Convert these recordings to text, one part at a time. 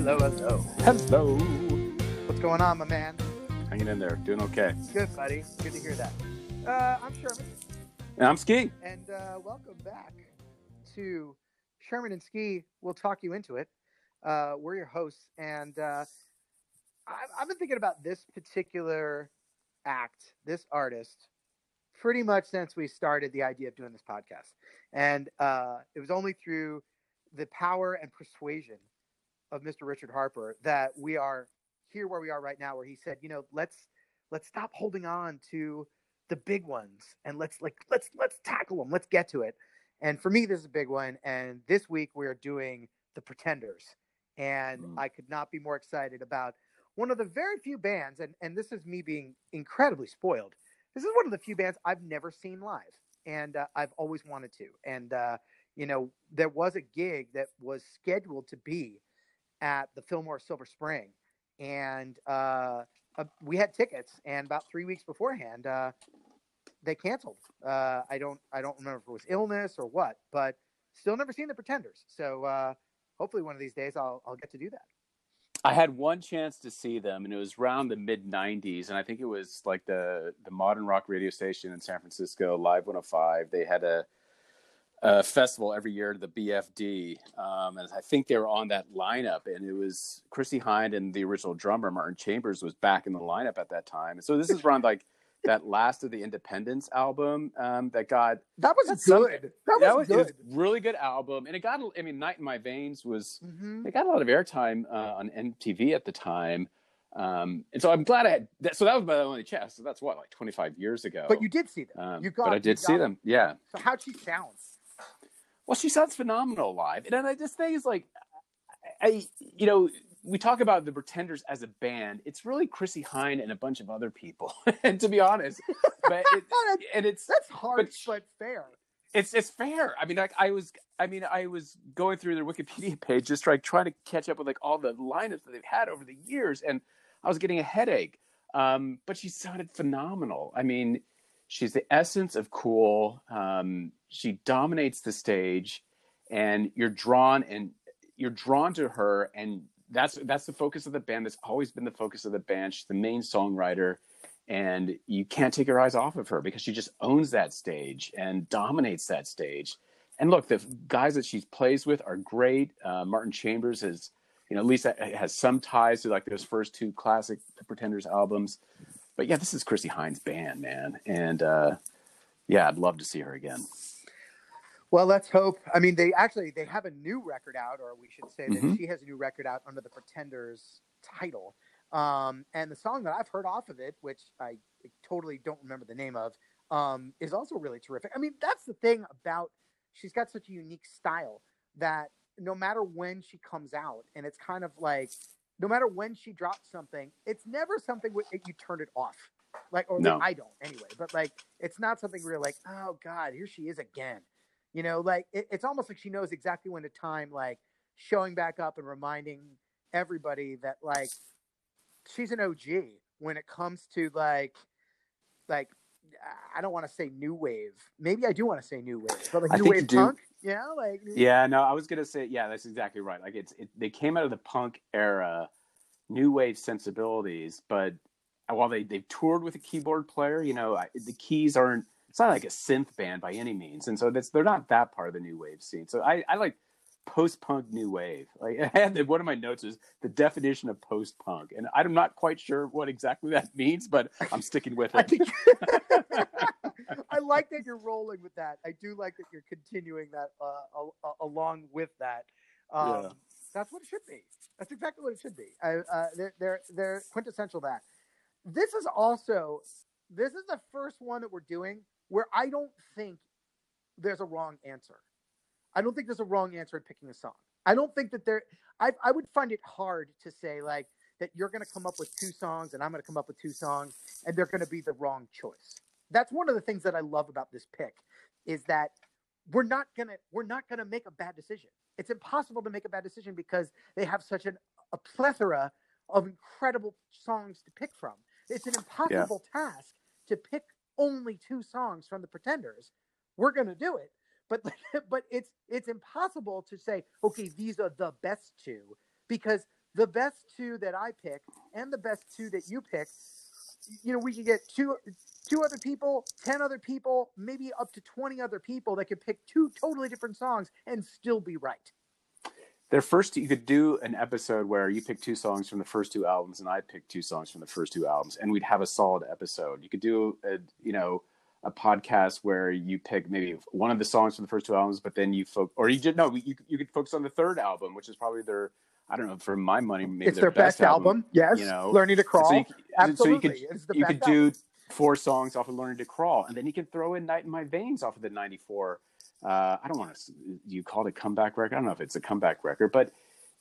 hello, hello. Hello. What's going on, my man? Hanging in there, doing okay. Good, buddy. Good to hear that. Uh, I'm Sherman, And I'm Ski. and uh, welcome back to Sherman and Ski. We'll talk you into it. Uh, we're your hosts, and uh, I, I've been thinking about this particular act, this artist, pretty much since we started the idea of doing this podcast. And uh, it was only through the power and persuasion of Mr. Richard Harper that we are here where we are right now, where he said, you know, let's let's stop holding on to the big ones and let's like let's let's tackle them. Let's get to it. And for me, this is a big one. And this week we are doing the Pretenders, and Mm. I could not be more excited about one of the very few bands. And and this is me being incredibly spoiled. This is one of the few bands I've never seen live, and uh, I've always wanted to. And uh, you know, there was a gig that was scheduled to be at the Fillmore Silver Spring, and uh, uh, we had tickets. And about three weeks beforehand, uh, they canceled. Uh, I don't I don't remember if it was illness or what, but still never seen the Pretenders. So uh, hopefully one of these days I'll I'll get to do that. I had one chance to see them, and it was around the mid '90s, and I think it was like the the modern rock radio station in San Francisco, Live 105. They had a, a festival every year, the BFD, um, and I think they were on that lineup. And it was Chrissie Hynde and the original drummer Martin Chambers was back in the lineup at that time. So this is around like that last of the Independents album um, that got That was That's some- good. that was, it good. a really good album, and it got. I mean, Night in My Veins was Mhm. it got a lot of airtime uh, on MTV at the time, um, and so I'm glad I had. That, so that was my only chance. So that's what like 25 years ago. But you did see them. um, you got. but I did see them. Yeah. So how'd she sound? Well, she sounds phenomenal live, and then I just think is like, I you know we talk about the Pretenders as a band. It's really Chrissie Hynde and a bunch of other people, and to be honest, but it, and it's That's hard, But but, fair. it's it's fair. I mean, like I was, I mean, I was going through their Wikipedia page just like trying to catch up with like all the lineups that they've had over the years, and I was getting a headache. Um, but she sounded phenomenal. I mean, she's the essence of cool. Um, she dominates the stage, and you're drawn and you're drawn to her, and that's that's the focus of the band. That's always been the focus of the band. She's the main songwriter and you can't take your eyes off of her because she just owns that stage and dominates that stage. And look, the guys that she plays with are great. Uh, Martin Chambers is, you know, at least has some ties to like those first two classic Pretenders albums. But yeah, this is Chrissie Hynde's band, man, and uh, yeah, I'd love to see her again. Well, let's hope. I mean, they actually they have a new record out, or we should say that Mhm. she has a new record out under the Pretenders title. Um, and the song that I've heard off of it, which I totally don't remember the name of, um, is also really terrific. I mean, that's the thing about she's got such a unique style that no matter when she comes out, and it's kind of like no matter when she drops something, it's never something where you turn it off. Like, or No. I don't anyway, but like, it's not something where you're like, oh God, here she is again. You know, like it, it's almost like she knows exactly when to time, like showing back up and reminding everybody that like she's an OG when it comes to like, like I don't want to say new wave. Maybe I do want to say new wave, but like new wave punk. Yeah, like Yeah, no, I was gonna say, yeah, that's exactly right. Like it's, it, they came out of the punk era, new wave sensibilities, but while they they've toured with a keyboard player, you know, I, the keys aren't. It's not like a synth band by any means, and so that's they're not that part of the new wave scene. So I, I like post punk new wave. Like I had one of my notes is the definition of post punk, and I'm not quite sure what exactly that means, but I'm sticking with I it. think I like that you're rolling with that. I do like that you're continuing that uh, along with that. Um, Yeah. That's what it should be. That's exactly what it should be. I, uh, they're, they're they're quintessential that. This is also this is the first one that we're doing where I don't think there's a wrong answer. I don't think there's a wrong answer in picking a song. I don't think that there. I I would find it hard to say like that you're going to come up with two songs and I'm going to come up with two songs and they're going to be the wrong choice. That's one of the things that I love about this pick is that we're not going to we're not going to make a bad decision. It's impossible to make a bad decision because they have such an, a plethora of incredible songs to pick from. It's an impossible task to pick only two songs from the Pretenders. We're going to do it, but but it's it's impossible to say okay these are the best two because the best two that I pick and the best two that you pick, you know, we could get two two other people, 10 other people, maybe up to 20 other people that could pick two totally different songs and still be right. Their first, you could do an episode where you pick two songs from the first two albums, and I pick two songs from the first two albums, and we'd have a solid episode. You could do a, you know, a podcast where you pick maybe one of the songs from the first two albums, but then you focus, or you did no, you you could focus on the third album, which is probably their I don't know. For my money, maybe it's their, their best, best album. Yes, you know, learning to crawl. So you, Absolutely, so you could, you could do four songs off of Learning to Crawl, and then you can throw in Night in My Veins off of the '94. Uh, I don't want to. You call it a comeback record? I don't know if it's a comeback record, but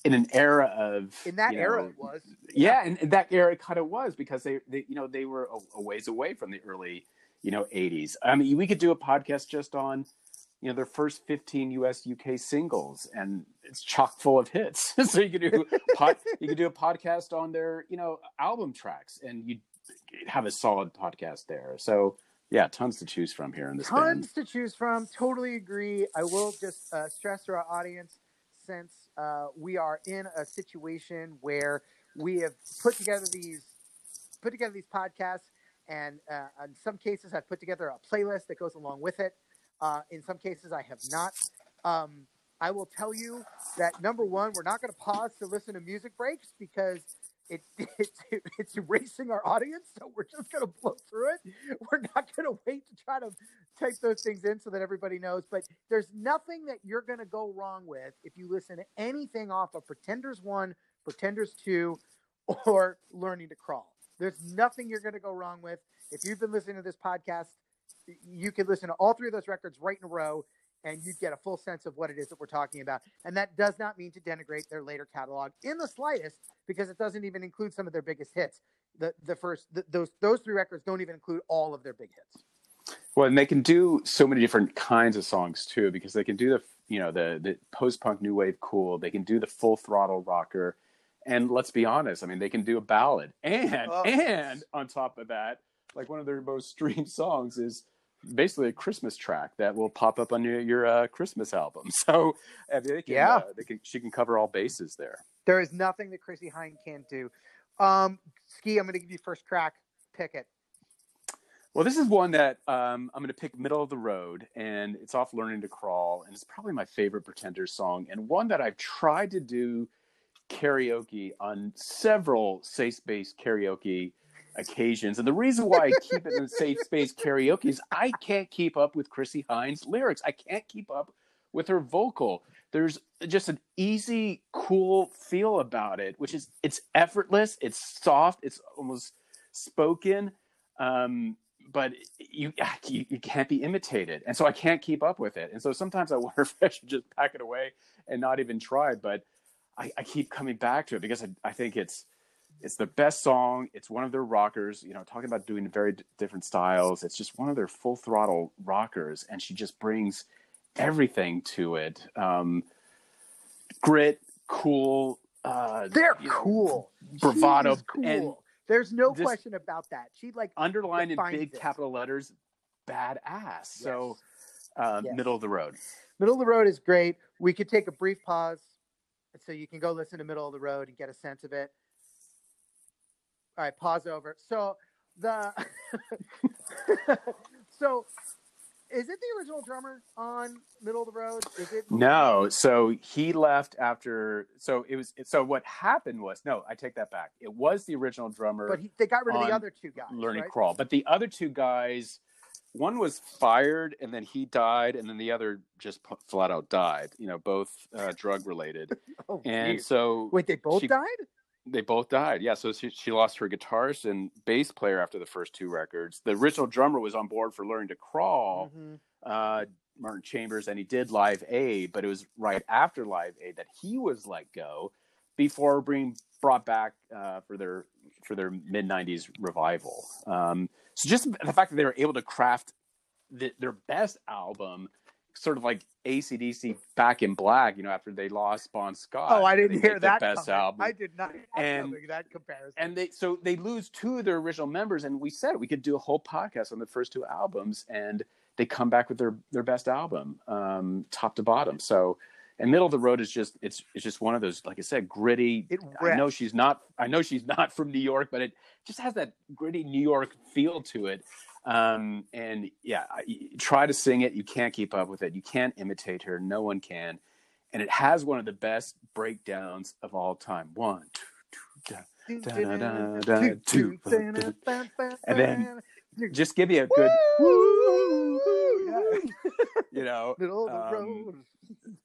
in an era of in that era know, it was. Yeah, and, and that era kind of was because they, they, you know, they were a, a ways away from the early, you know, '80s. I mean, we could do a podcast just on you know their first 15 US UK singles and it's chock full of hits. so you could do pod, you could do a podcast on their, you know, album tracks and you have a solid podcast there. So yeah, tons to choose from here in this tons band. to choose from. Totally agree. I will just uh, stress to our audience since uh, we are in a situation where we have put together these put together these podcasts and uh, in some cases I've put together a playlist that goes along with it. Uh, in some cases, I have not. Um, I will tell you that number one, we're not going to pause to listen to music breaks because it, it's it's erasing our audience. So we're just going to blow through it. We're not going to wait to try to type those things in so that everybody knows. But there's nothing that you're going to go wrong with if you listen to anything off of Pretenders One, Pretenders Two, or Learning to Crawl. There's nothing you're going to go wrong with. If you've been listening to this podcast you could listen to all three of those records right in a row and you'd get a full sense of what it is that we're talking about. And that does not mean to denigrate their later catalog in the slightest, because it doesn't even include some of their biggest hits. The the first the, those those three records don't even include all of their big hits. Well, and they can do so many different kinds of songs too, because they can do the you know the the post punk new wave cool. They can do the full throttle rocker, and let's be honest, I mean they can do a ballad, and oh. and on top of that, like one of their most streamed songs is basically a Christmas track that will pop up on your, your uh, Christmas album. So they can, yeah, uh, can, she can cover all bases there. There is nothing that Chrissie Hynde can't do. Um, Ski, I'm going to give you first crack. Pick it. Well, this is one that um, I'm going to pick middle of the road, and it's off Learning to Crawl, and it's probably my favorite Pretenders song, and one that I've tried to do karaoke on several safe space karaoke occasions. And the reason why I keep it in safe space karaoke is I can't keep up with Chrissie Hynde's lyrics. I can't keep up with her vocal. There's just an easy, cool feel about it, which is it's effortless, it's soft, it's almost spoken, um, but you, you you can't be imitated, and so I can't keep up with it. And so sometimes I wonder if I should just pack it away and not even try. But I, I keep coming back to it because I, I think it's it's their best song. It's one of their rockers. You know, talking about doing very d- different styles. It's just one of their full throttle rockers, and she just brings everything to it. Um, grit, cool. Uh, They're cool. Know, bravado, cool. and there's no question about that. She like underlined in big it. capital letters, badass. Yes. So, uh, yes. middle of the road. Middle of the road is great. We could take a brief pause, so you can go listen to middle of the road and get a sense of it. All right, pause over. So the so is it the original drummer on Middle of the Road? Is it? No. So he left after. So it was. So what happened was no. I take that back. It was the original drummer. But he, they got rid of the other two guys. Learning right? crawl, but the other two guys. One was fired, and then he died, and then the other just flat out died. You know, both uh, drug related. oh, and so wait, they both she, died. They both died. Yeah, so she, she lost her guitarist and bass player after the first two records. The original drummer was on board for Learning to Crawl, mm-hmm. uh, Martin Chambers, and he did Live Aid, but it was right after Live Aid that he was let go before being brought back uh, for their for their mid '90s revival. Um, so just the fact that they were able to craft the, their best album sort of like ACDC Back in Black, you know, after they lost Bon Scott. Oh, I didn't hear that. best coming. album. I did not. And that comparison. And they so they lose two of their original members, and we said we could do a whole podcast on the first two albums, and they come back with their their best album, um, top to bottom. So And Middle of the Road is just it's it's just one of those like I said gritty. It I know she's not I know she's not from New York, but it just has that gritty New York feel to it. Um, and yeah, I, try to sing it, you can't keep up with it. You can't imitate her. No one can. And it has one of the best breakdowns of all time. One, two, two, da, da, da, da, two, and then just give you a good, Woo! Yeah. you know, Middle of the Um,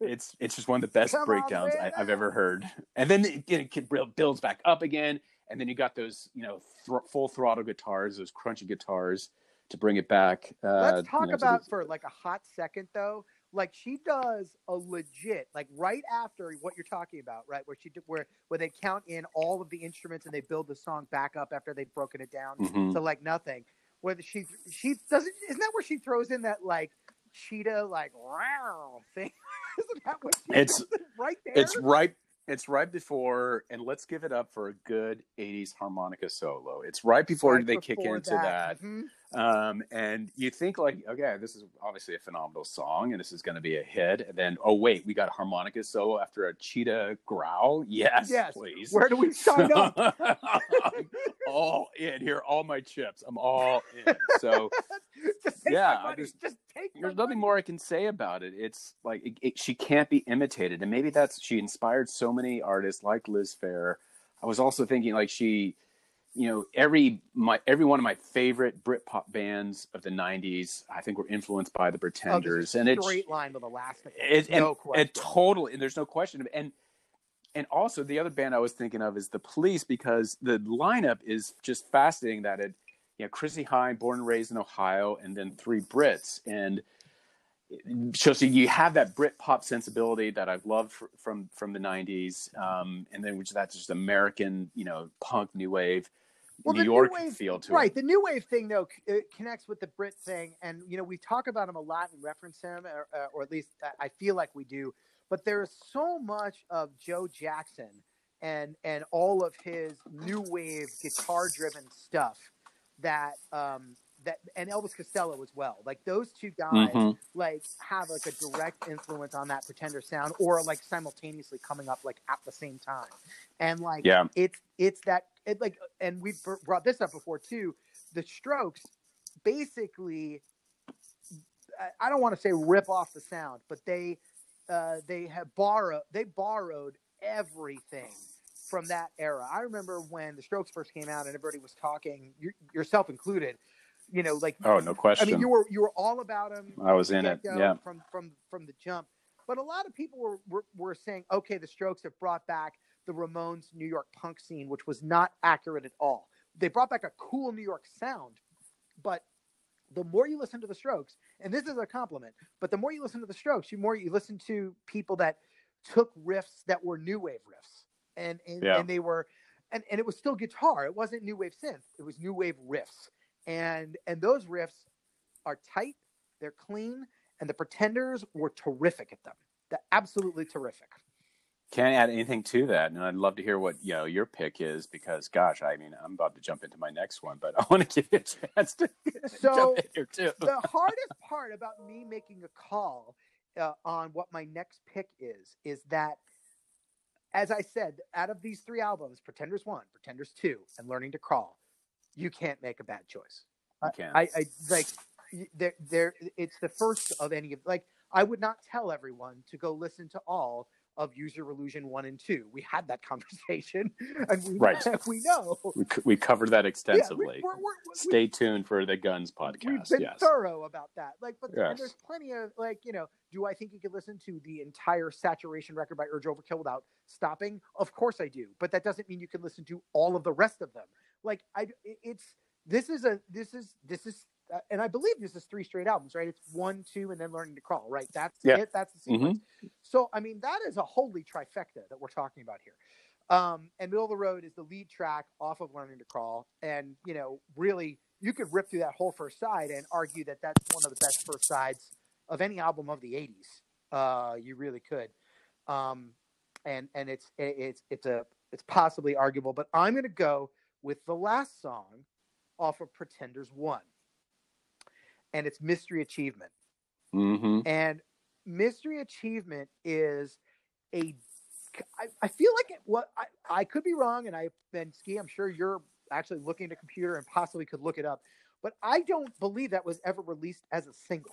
it's it's just one of the best Come on, breakdowns I, I've ever heard. And then it, it, it builds back up again, and then you got those you know thr full throttle guitars, those crunchy guitars to bring it back. Uh, Let's talk you know, about for like a hot second though. Like she does a legit like right after what you're talking about, right? Where she did where where they count in all of the instruments and they build the song back up after they've broken it down Mhm. to like nothing. Where the- she she doesn't isn't that where she throws in that like cheetah like wow thing? isn't that what she It's- right there? It's right. It's right before, and let's give it up for a good '80s harmonica solo. It's right before Right they kick into that. Mhm. Um, and you think like, okay, this is obviously a phenomenal song, and this is going to be a hit. And then, oh wait, we got harmonica solo after a cheetah growl. Yes, Yes. please. Where do we sign up? All in here, all my chips. I'm all in. So Yeah, my money. just- just take there's nothing more I can say about it. It's like it, it- she can't be imitated, and maybe that's she inspired so many artists like Liz Phair. I was also thinking like she, you know, every my every one of my favorite Britpop bands of the '90s, I think were influenced by the Oh, Pretenders, a and it's straight line with Elastica. it, and, no question. and totally, and there's no question. And and also the other band I was thinking of is the Police because the lineup is just fascinating. That it, you know, Chrissie Hynde, born and raised in Ohio, and then three Brits, and so, so you have that Brit pop sensibility that I've loved fr- from from the '90s, um, and then which that's just American, you know, punk new wave, Well, New the new York wave- feel to right. it. Right, the new wave thing, though, it connects with the Brit thing, and you know we talk about him a lot and reference him, or, uh, or at least I- I feel like we do. But there is so much of Joe Jackson and and all of his new wave guitar driven stuff that um that and Elvis Costello as well. Like those two guys, Mhm. like have like a direct influence on that Pretender sound, or like simultaneously coming up like at the same time, and like Yeah, it's it's that it like and we've brought this up before too the strokes basically I- i don't want to say rip off the sound but they uh they have borrowed they borrowed everything from that era i remember when the strokes first came out and everybody was talking yourself included you know like oh no question. i mean you were you were all about them I was in it. Yeah, from from from the jump. But a lot of people were, were were saying, okay, the Strokes have brought back the Ramones New York punk scene, which was not accurate at all. They brought back a cool New York sound, but the more you listen to the Strokes, and this is a compliment, but the more you listen to the Strokes, the more you listen to people that took riffs that were new wave riffs, and and, Yeah. and they were, and and it was still guitar. It wasn't new wave synth. It was new wave riffs, and and those riffs are tight, they're clean, and the Pretenders were terrific at them. They're absolutely terrific. can't add anything to that, and I'd love to hear what you know your pick is because, gosh, I mean, I'm about to jump into my next one, but I want to give you a chance to So jump in here too. the hardest part about me making a call uh, on what my next pick is is that as i said out of these three albums pretenders 1 pretenders 2 and learning to crawl you can't make a bad choice You can. i, I like there there it's the first of any of like i would not tell everyone to go listen to all of Use Your Illusion 1 and 2 we had that conversation and we, Right. we know we, we covered that Yeah, we- extensively. we're- we're- we- Stay tuned for the Guns We've podcast. been Yes. thorough about that. Like, but Yes. there's plenty of like, you know, do I think you could listen to the entire saturation record by Urge Overkill without stopping? Of course I do, but that doesn't mean you can listen to all of the rest of them. Like, I it's this is a this is this is uh, and I believe this is three straight albums, right? It's one, two, and then Learning to Crawl, right? That's Yeah. it. That's the sequence. So, I mean, that is a holy trifecta that we're talking about here. Um, and Middle of the Road is the lead track off of Learning to Crawl. And, you know, really, you could rip through that whole first side and argue that that's one of the best first sides of any album of the 80s. Uh, you really could. Um, and and it's it's it's a it's possibly arguable, but I'm going to go with the last song off of Pretenders 1. And it's Mystery Achievement. hmm And Mystery Achievement is a. I, I feel like it, what I, I could be wrong, and I've been ski. I'm sure you're actually looking at a computer and possibly could look it up, but I don't believe that was ever released as a single.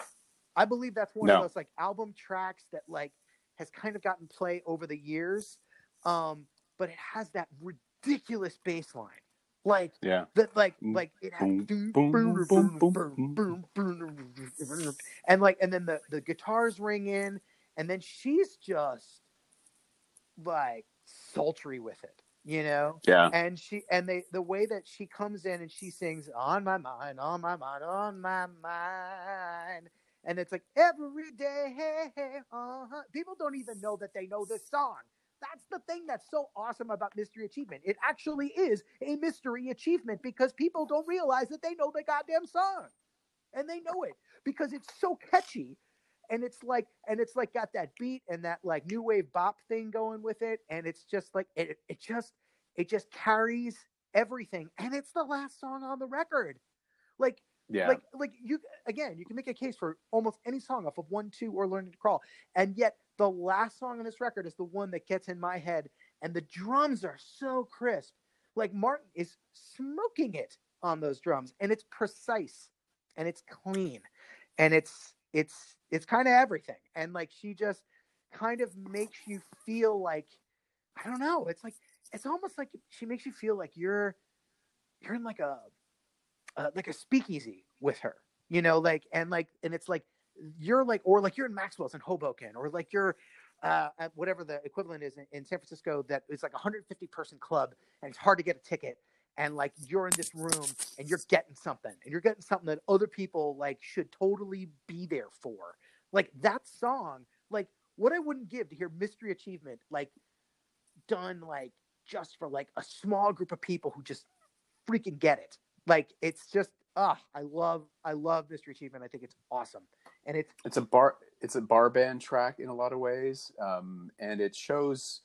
I believe that's one No. of those like album tracks that like has kind of gotten play over the years, um, but it has that ridiculous bass line, like yeah, that like like it boom, boom, boom, boom, boom, boom, boom, and like and then the the guitars ring in, and then she's just like sultry with it, you know. Yeah. And she and they the way that she comes in and she sings on my mind, on my mind, on my mind, and it's like every day. Uh-huh. People don't even know that they know this song that's the thing that's so awesome about mystery achievement. It actually is a mystery achievement because people don't realize that they know the goddamn song and they know it because it's so catchy and it's like and it's like got that beat and that like new wave bop thing going with it. And it's just like it, it just it just carries everything. And it's the last song on the record. Like Yeah. like like you again you can make a case for almost any song off of one two or learning to crawl. And yet the last song on this record is the one that gets in my head and the drums are so crisp. Like martin is smoking it on those drums and it's precise and it's clean and it's it's it's kind of everything and like she just kind of makes you feel like i don't know it's like it's almost like she makes you feel like you're you're in like a uh, like a speakeasy with her you know like and like and it's like you're like or like you're in maxwell's in hoboken or like you're uh, at whatever the equivalent is in, in san francisco that is like a 150 person club and it's hard to get a ticket and like you're in this room and you're getting something and you're getting something that other people like should totally be there for. Like that song like what i wouldn't give to hear mystery achievement like done like just for like a small group of people who just freaking get it. Like it's just ah i love i love mystery achievement. I think it's awesome and it's it's a bar it's a bar band track in a lot of ways um, and it shows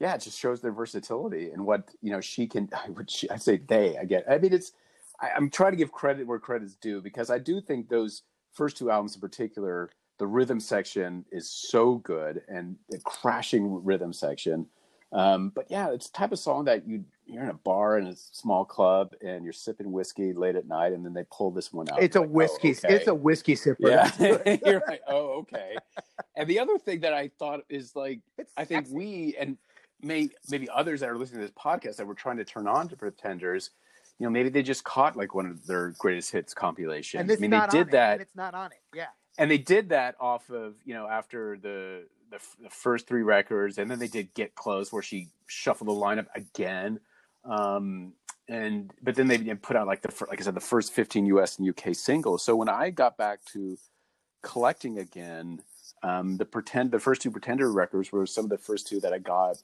yeah it just shows their versatility and what you know she can i would she, i say they i get i mean it's I, i'm trying to give credit where credit's due because i do think those first two albums in particular the rhythm section is so good and the crashing rhythm section um, but yeah it's the type of song that you you're in a bar in a small club and you're sipping whiskey late at night and then they pull this one out it's a like, oh, whiskey okay. it's a whiskey sipper Yeah, you're right. Oh, okay. And the other thing that I thought is like, it's I think sexy. we and may maybe others that are listening to this podcast that were trying to turn on to Pretenders, you know, maybe they just caught like one of their greatest hits compilations. and I mean, they did on it, that, and it's not on it yeah and they did that off of you know after the the, the first three records, and then they did Get Close, where she shuffled the lineup again. Um, and but then they put out like the like I said the first 15 U.S. and U.K. singles. So when I got back to collecting again, um, the pretend the first two Pretender records were some of the first two that I got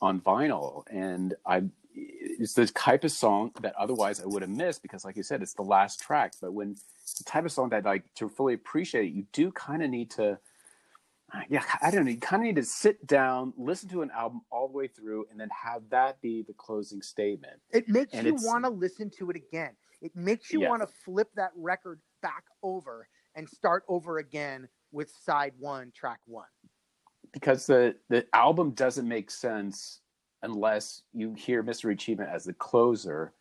on vinyl, and I it's the type of song that otherwise I would have missed because, like you said, it's the last track. But when the type of song that like to fully appreciate it, you do kind of need to. Yeah, I don't know. You kind of need to sit down, listen to an album all the way through, and then have that be the closing statement. It makes And you want to listen to it again. It makes you Yeah. want to flip that record back over and start over again with side one, track one. because the the album doesn't make sense unless you hear Mystery Achievement as the closer,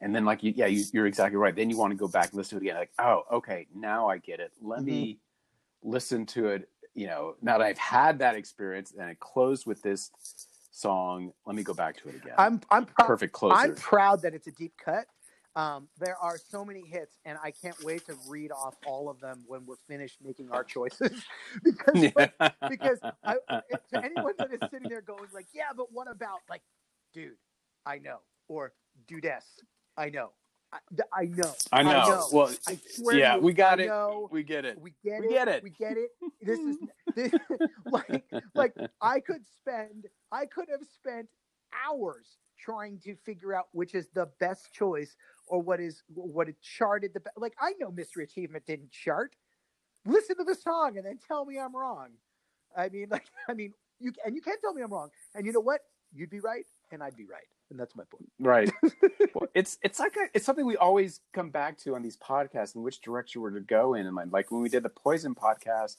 and then like you, yeah, you, you're exactly right. Then you want to go back and listen to it again, like, oh, okay, now I get it. Let mm-hmm. me listen to it. You know, now that I've had that experience and it closed with this song, let me go back to it again. I'm I'm proud. perfect closer. I'm proud that it's a deep cut. Um, there are so many hits, and I can't wait to read off all of them when we're finished making our choices. because because I, to anyone that is sitting there going like, yeah, but what about like, dude, I know, or dudess, I know, I, know, I know. Well, I swear, yeah, you, we got it. we get it. We get We it. get it. We get it. This is this, like like I could spend I could have spent hours trying to figure out which is the best choice or what is what it charted the best. Like I know Mystery Achievement didn't chart. Listen to the song and then tell me I'm wrong. I mean, like I mean, you and you can't tell me I'm wrong. And you know what? You'd be right, and I'd be right. And that's my point. Right. well, it's it's like a, it's something we always come back to on these podcasts and which direction we're to go in. And like when we did the Poison podcast,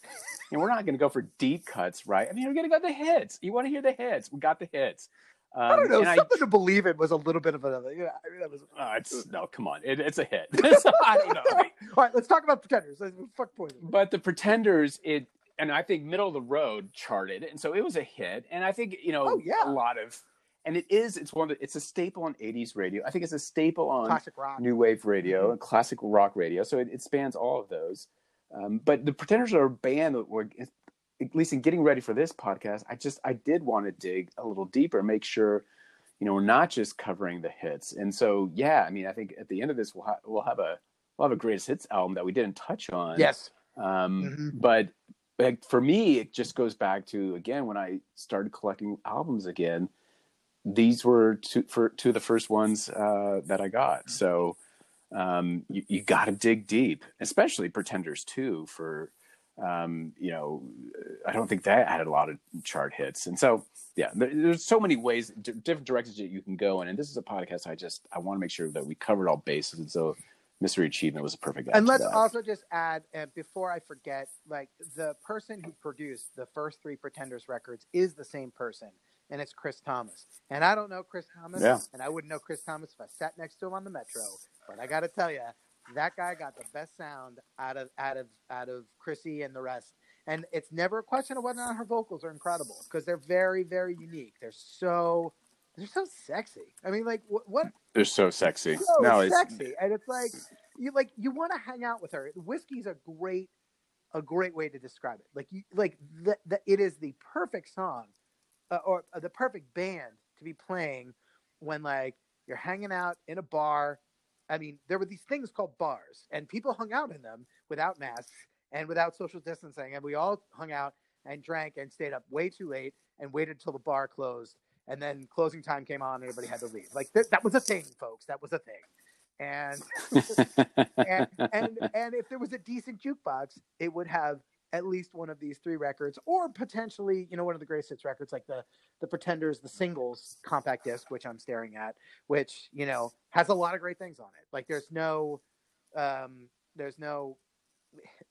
and we're not going to go for deep cuts, right? I mean, we're going to go the hits. You want to hear the hits? We got the hits. Um, I don't know. Something I, to believe it was a little bit of a. Yeah, I mean, that was. Uh, it's no, come on. It, it's a hit. so, I don't know. All right, let's talk about Pretenders. Fuck Poison. But the Pretenders, it and I think middle of the road charted, and so it was a hit. And I think you know, oh, yeah. a lot of and it is it's one of the, it's a staple on 80s radio. I think it's a staple on classic rock. new wave radio mm-hmm. and classic rock radio. So it, it spans all of those. Um, but the pretenders are a band that were at least in getting ready for this podcast i just i did want to dig a little deeper make sure you know we're not just covering the hits. And so yeah i mean i think at the end of this we'll, ha- we'll have a we'll have a greatest hits album that we didn't touch on. Yes. Um, mm-hmm. but like for me it just goes back to again when i started collecting albums again these were two for two of the first ones uh, that I got. So um, you, you got to dig deep, especially Pretenders too. For um, you know, I don't think that had a lot of chart hits, and so yeah, there's so many ways, different directions that you can go in. And this is a podcast. I just I want to make sure that we covered all bases, and so Mystery Achievement was a perfect. And let's also just add, uh, before I forget, like the person who produced the first three Pretenders records is the same person and it's Chris Thomas. And I don't know Chris Thomas, yeah. and I wouldn't know Chris Thomas if I sat next to him on the metro. But I got to tell you, that guy got the best sound out of out of out of Chrissie and the rest. And it's never a question of whether or not her vocals are incredible because they're very very unique. They're so they're so sexy. I mean, like what? what they're so sexy. So no, sexy, it's... and it's like you like you want to hang out with her. Whiskey's a great a great way to describe it. Like you like the, the, it is the perfect song uh, or uh, the perfect band to be playing when like you're hanging out in a bar. I mean, there were these things called bars, and people hung out in them without masks and without social distancing, and we all hung out and drank and stayed up way too late and waited until the bar closed, and then closing time came on, and everybody had to leave. Like th- that was a thing, folks. That was a thing. And, and and and if there was a decent jukebox, it would have at least one of these three records, or potentially, you know, one of the greatest hits records, like the the Pretenders, the singles compact disc, which I'm staring at, which you know has a lot of great things on it. Like there's no, um, there's no,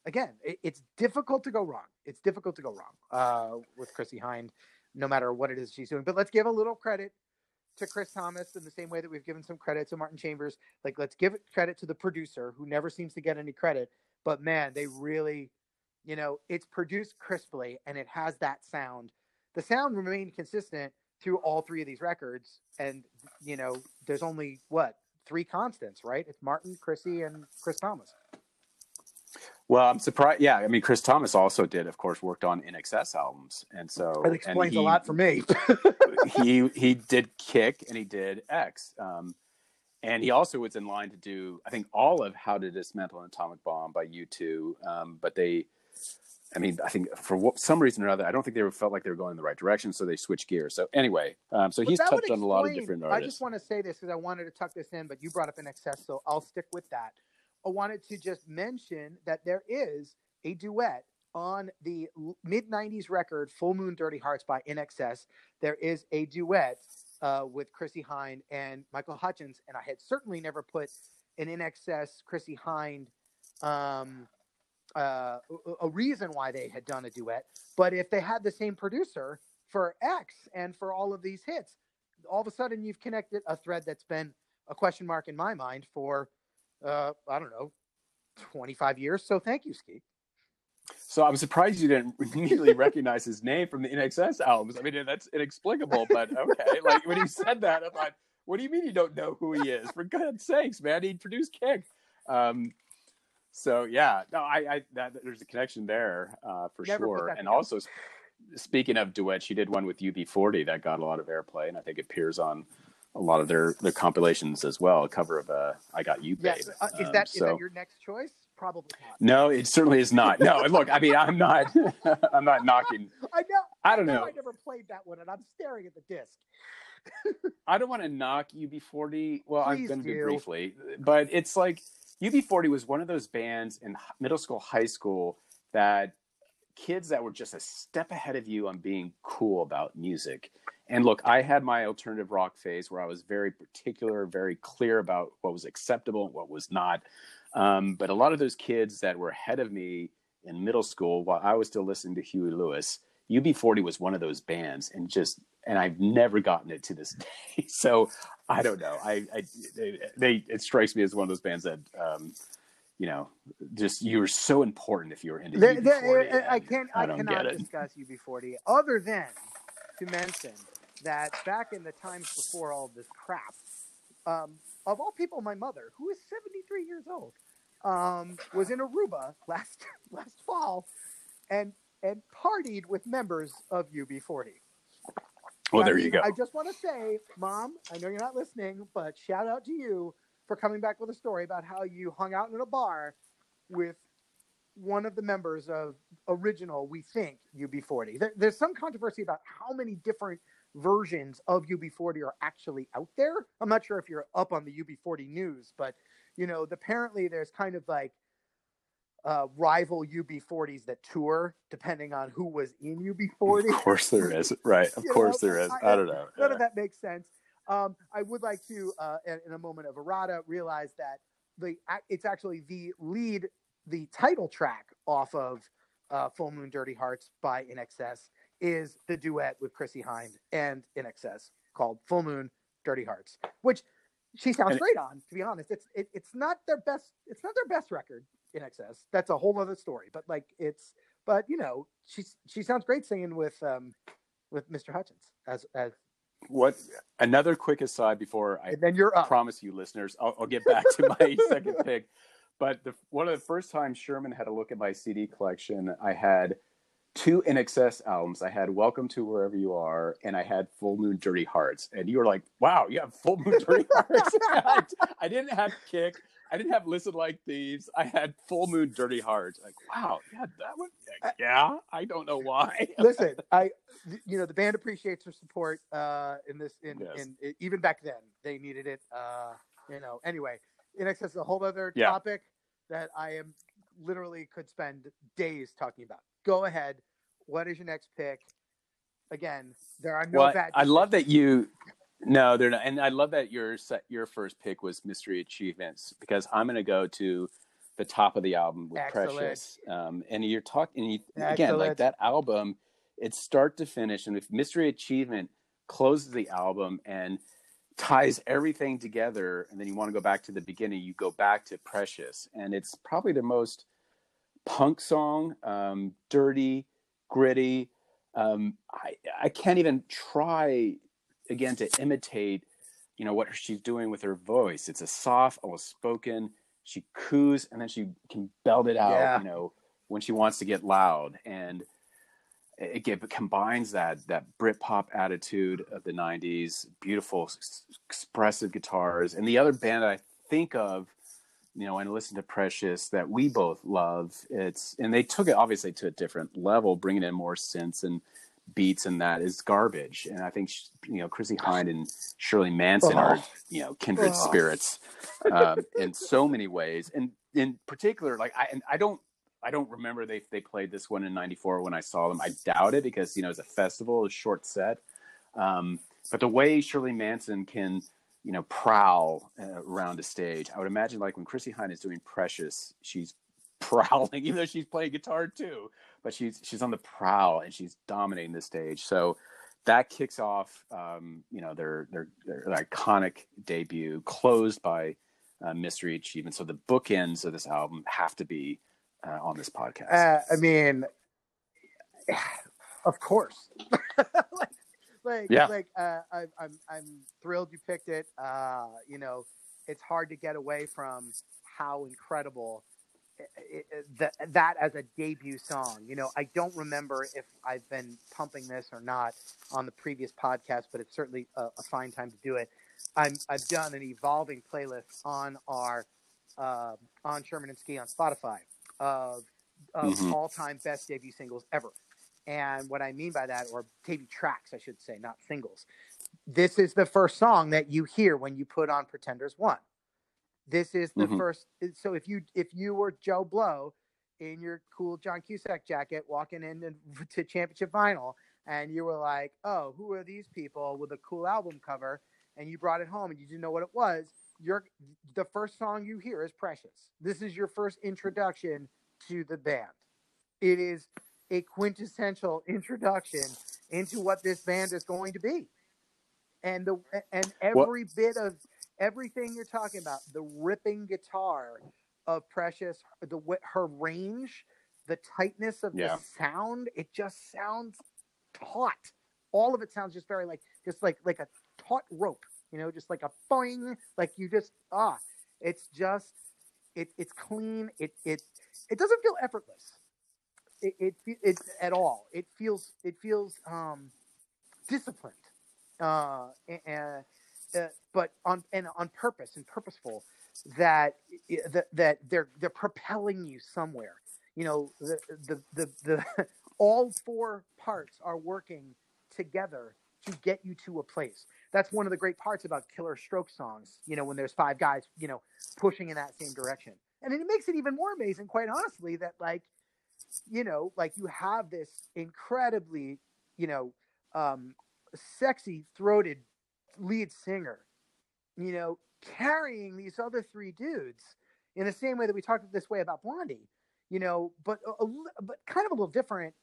again, it, it's difficult to go wrong. It's difficult to go wrong uh, with Chrissie Hynde, no matter what it is she's doing. But let's give a little credit to Chris Thomas in the same way that we've given some credit to Martin Chambers. Like let's give credit to the producer who never seems to get any credit. But man, they really you know, it's produced crisply and it has that sound. The sound remained consistent through all three of these records. And, you know, there's only what, three constants, right? It's Martin, Chrissie, and Chris Thomas. Well, I'm surprised. Yeah, I mean, Chris Thomas also did, of course, worked on INXS albums, and so that explains he, a lot for me. he he did Kick and he did X, um, and he also was in line to do, I think, all of How to Dismantle an Atomic Bomb by U2, um, but they I mean, I think for what, some reason or other, I don't think they felt like they were going in the right direction, so they switched gears. So anyway, um, so he's touched explain, on a lot of different artists. I just want to say this because I wanted to tuck this in, but you brought up INXS, so I'll stick with that. I wanted to just mention that there is a duet on the mid '90s record "Full Moon Dirty Hearts" by INXS. There is a duet uh, with Chrissie Hynde and Michael Hutchence, and I had certainly never put an INXS Chrissie Hynde. Um, uh, a reason why they had done a duet. But if they had the same producer for X and for all of these hits, all of a sudden you've connected a thread that's been a question mark in my mind for uh, I don't know, 25 years. So thank you, Ski. So I'm surprised you didn't immediately recognize his name from the INXS albums. I mean, that's inexplicable, but okay. Like when he said that, I thought, what do you mean you don't know who he is? For God's sakes, man, he produced Kick. Um, so yeah, no, I, I that, there's a connection there uh, for Never sure. And also, speaking of duet, she did one with UB40 that got a lot of airplay, and I think it appears on a lot of their their compilations as well. A cover of uh, "I Got You, Babe." Yes. Uh, is that um, so, is that your next choice? Probably not. No, it certainly is not. No, look, I mean, I'm not, I'm not knocking. I know. I don't I know. know. I never played that one, and I'm staring at the disc. I don't want to knock UB40. Well, Please I'm going to do briefly, but it's like UB40 was one of those bands in middle school, high school that kids that were just a step ahead of you on being cool about music. And look, I had my alternative rock phase where I was very particular, very clear about what was acceptable and what was not. Um, but a lot of those kids that were ahead of me in middle school, while I was still listening to Huey Lewis, UB40 was one of those bands, and just and I've never gotten it to this day. So I don't know. I, I they, they, it strikes me as one of those bands that um, you know, just you were so important if you were into There- UB40. there- I can't. I I, cannot discuss UB40 other than to mention that back in the times before all this crap, um, of all people, my mother, who is 73 years old, um, was in Aruba last last fall, and and partied with members of UB40. Oh, well, I there you go. I just want to say, Mom, I know you're not listening, but shout out to you for coming back with a story about how you hung out in a bar with one of the members of original, we think, UB40. There, there's some controversy about how many different versions of UB40 are actually out there. I'm not sure if you're up on the UB40 news, but you know, apparently there's kind of like uh, rival UB40s that tour, depending on who was in UB40. Of course there is. Right. Of course know, there is. I- I don't know. None Yeah. of that makes sense. Um, I would like to, uh, in, a moment of errata, realize that the it's actually the lead, the title track off of uh, Full Moon Dirty Hearts by INXS is the duet with Chrissie Hynde and INXS called Full Moon Dirty Hearts, which she sounds And- great on. To be honest, it's it, it's not their best. It's not their best record. INXS, that's a whole other story. But like it's, but you know, she's she sounds great singing with um with Mr. Hutchence as as What another quick aside before I and then you're up. promise you listeners I'll, I'll get back to my second pick but the, one of the first times sherman had a look at my cd collection i had two INXS albums i had welcome to wherever you are and i had full moon dirty hearts and you were like wow you have full moon dirty hearts I, I didn't have kick i didn't have listen like thieves i had full moon dirty Heart. like wow yeah that one yeah i don't know why Listen, I you know the band appreciates her support uh in this in Yes. in even back then they needed it uh you know anyway INXS is a whole other Yeah. topic that I am literally could spend days talking about. Go ahead. What is your next pick? Again, there are no well, bad. I love that you. No, they're not, and I love that your your first pick was Mystery Achievements because I'm going to go to the top of the album with Excellent. Precious. Um, and you're talking you, again like that album, it's start to finish, and if Mystery Achievement closes the album and ties everything together, and then you want to go back to the beginning, you go back to Precious, and it's probably the most punk song, um, dirty, gritty. Um, I I can't even try again to imitate, you know, what she's doing with her voice. It's a soft, almost spoken. She coos and then she can belt it out, Yeah. you know, when she wants to get loud. And it, it combines that that Britpop attitude of the '90s, beautiful, expressive guitars, and the other band I think of, you know, and listen to Precious that we both love. It's and they took it obviously to a different level, bringing in more synths and beats, and that is garbage. And I think you know Chrissie Hynde and Shirley Manson are Oh. you know kindred Oh. spirits um, in so many ways, and in particular, like I and I don't. I don't remember they they played this one in '94 when I saw them. I doubt it because you know it's a festival, a short set. Um, but the way Shirley Manson can, you know, prowl uh, around a stage, I would imagine like when Chrissie Hynde is doing Precious, she's prowling, even though she's playing guitar too. But she's she's on the prowl and she's dominating the stage. So that kicks off, um, you know, their, their their iconic debut, closed by uh, Mystery Achievement. So the bookends of this album have to be uh, on this podcast. Uh, I mean, of course. like, like, Yeah. like uh, I, I'm, I'm thrilled you picked it. Uh, you know, it's hard to get away from how incredible it, that that as a debut song. You know, I don't remember if I've been pumping this or not on the previous podcast, but it's certainly a, a fine time to do it. I'm, I've done an evolving playlist on our uh, on Sherman and Ski on Spotify of of Mhm. all time best debut singles ever. And what I mean by that, or debut tracks, I should say, not singles. This is the first song that you hear when you put on Pretenders One. This is the Mhm. first. So if you if you were Joe Blow in your cool John Cusack jacket walking in to, to championship vinyl, and you were like, "Oh, who are these people with a cool album cover?" and you brought it home and you didn't know what it was, you're the first song you hear is Precious. This is your first introduction to the band. It is a quintessential introduction into what this band is going to be. And the and every bit of everything you're talking about, the ripping guitar of Precious, the her range, the tightness of yeah. the sound, it just sounds taut. All of it sounds just very like just like like a taut rope, you know, just like a boing, like you just ah, it's just it it's clean. It it it doesn't feel effortless. It it, it at all. It feels it feels um disciplined, uh, and uh, but on and on purpose and purposeful that that that they're they're propelling you somewhere. You know, the the the, the all four parts are working together to get you to a place that's one of the great parts about Killer Stroke songs. You know, when there's five guys, you know, pushing in that same direction, and it makes it even more amazing, quite honestly, that like, you know, like you have this incredibly, you know, um, sexy throated lead singer, you know, carrying these other three dudes in the same way that we talked this way about Blondie, you know, but a, a, but kind of a little different